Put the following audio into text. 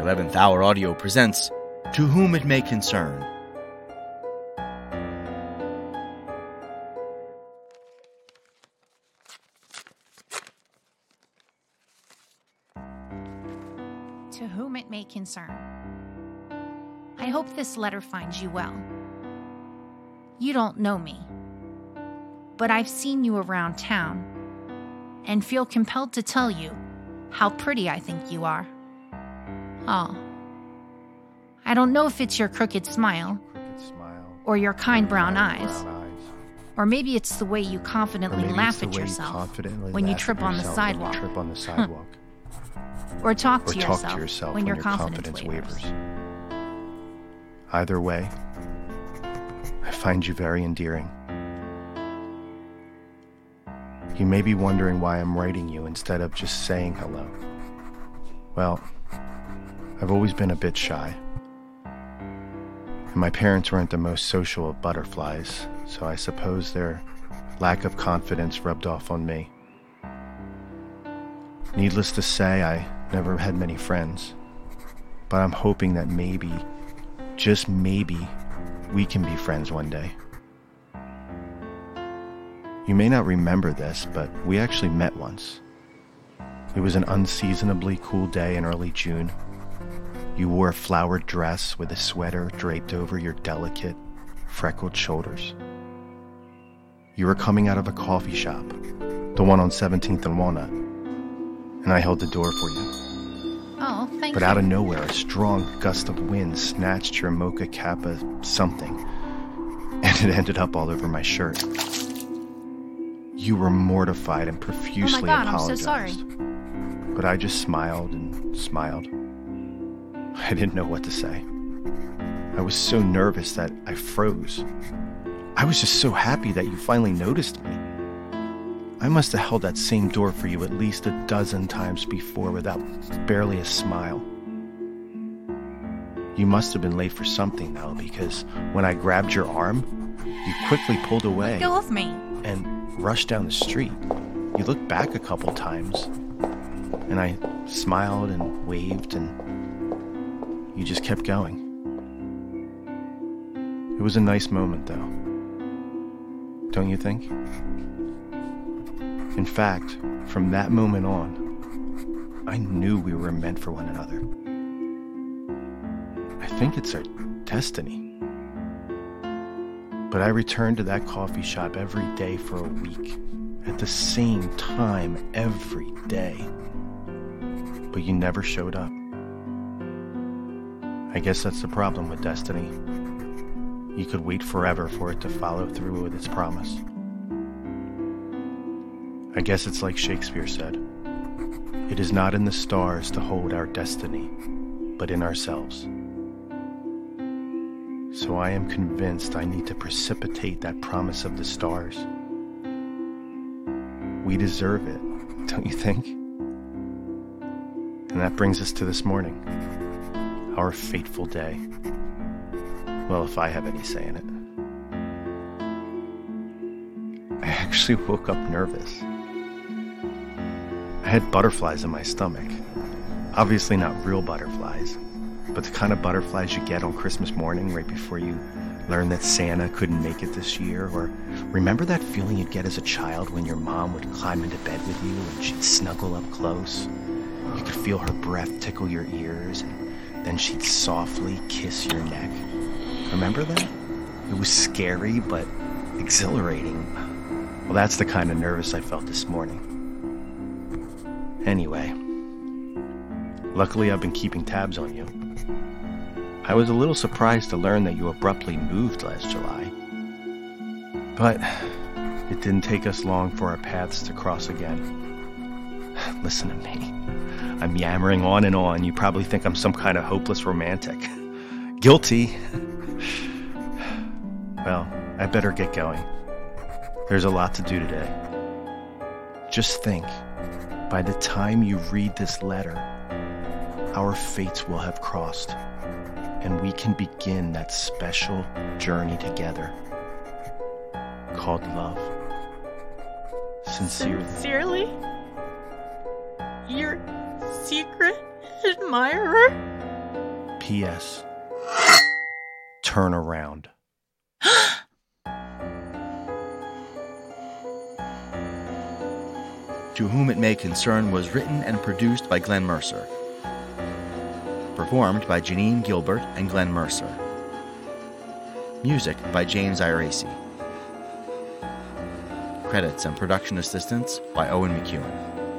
11th Hour Audio presents To Whom It May Concern. To whom it may concern. I hope this letter finds you well. You don't know me, but I've seen you around town and feel compelled to tell you how pretty I think you are. Oh. I don't know if it's your crooked smile Crooked smile. or your kind brown eyes, Brown eyes. or maybe it's the way you confidently laugh at yourself confidently when you laugh at trip on the yourself when you sidewalk. Trip on the sidewalk. or talk or to, talk yourself, to yourself when, your confidence, confidence, wavers. wavers. Either way, I find you very endearing. You may be wondering why I'm writing you instead of just saying hello. Well, I've always been a bit shy. And my parents weren't the most social of butterflies, so I suppose their lack of confidence rubbed off on me. Needless to say, I never had many friends. But I'm hoping that maybe, just maybe, we can be friends one day. You may not remember this, but we actually met once. It was an unseasonably cool day in early June. You wore a flowered dress with a sweater draped over your delicate, freckled shoulders. You were coming out of a coffee shop, the one on 17th and Walnut, and I held the door for you. Oh, thank But you. out of nowhere, a strong gust of wind snatched your mocha kappa something, and it ended up all over my shirt. You were mortified and profusely Oh my God, I'm so apologized. sorry. But I just smiled and smiled. I didn't know what to say. I was so nervous that I froze. I was just so happy that you finally noticed me. I must have held that same door for you at least a dozen times before without barely a smile. You must have been late for something, though, because when I grabbed your arm, you quickly pulled away me. and rushed down the street. You looked back a couple times, and I smiled and waved, and you just kept going. It was a nice moment, though. Don't you think? In fact, from that moment on, I knew we were meant for one another. I think it's our destiny. But I returned to that coffee shop every day for a week, at the same time every day. But you never showed up. I guess that's the problem with destiny. You could wait forever for it to follow through with its promise. I guess it's like Shakespeare said it is not in the stars to hold our destiny, but in ourselves. So I am convinced I need to precipitate that promise of the stars. We deserve it, don't you think? And that brings us to this morning, our fateful day. Well, if I have any say in it. I actually woke up nervous. I had butterflies in my stomach. Obviously, not real butterflies, but the kind of butterflies you get on Christmas morning right before you learn that Santa couldn't make it this year. Or remember that feeling you'd get as a child when your mom would climb into bed with you and she'd snuggle up close? You could feel her breath tickle your ears, and then she'd softly kiss your neck. Remember that? It was scary, but exhilarating. Well, that's the kind of nervous I felt this morning. Anyway, luckily I've been keeping tabs on you. I was a little surprised to learn that you abruptly moved last July. But it didn't take us long for our paths to cross again. Listen to me. I'm yammering on and on. You probably think I'm some kind of hopeless romantic. Guilty. Well, I better get going. There's a lot to do today. Just think by the time you read this letter, our fates will have crossed, and we can begin that special journey together called love. Sincerely. Sincerely? Your secret admirer? P.S. Turn around. To Whom It May Concern was written and produced by Glenn Mercer. Performed by Janine Gilbert and Glenn Mercer. Music by James Ieraci. Credits and production assistance by Owen McCuen.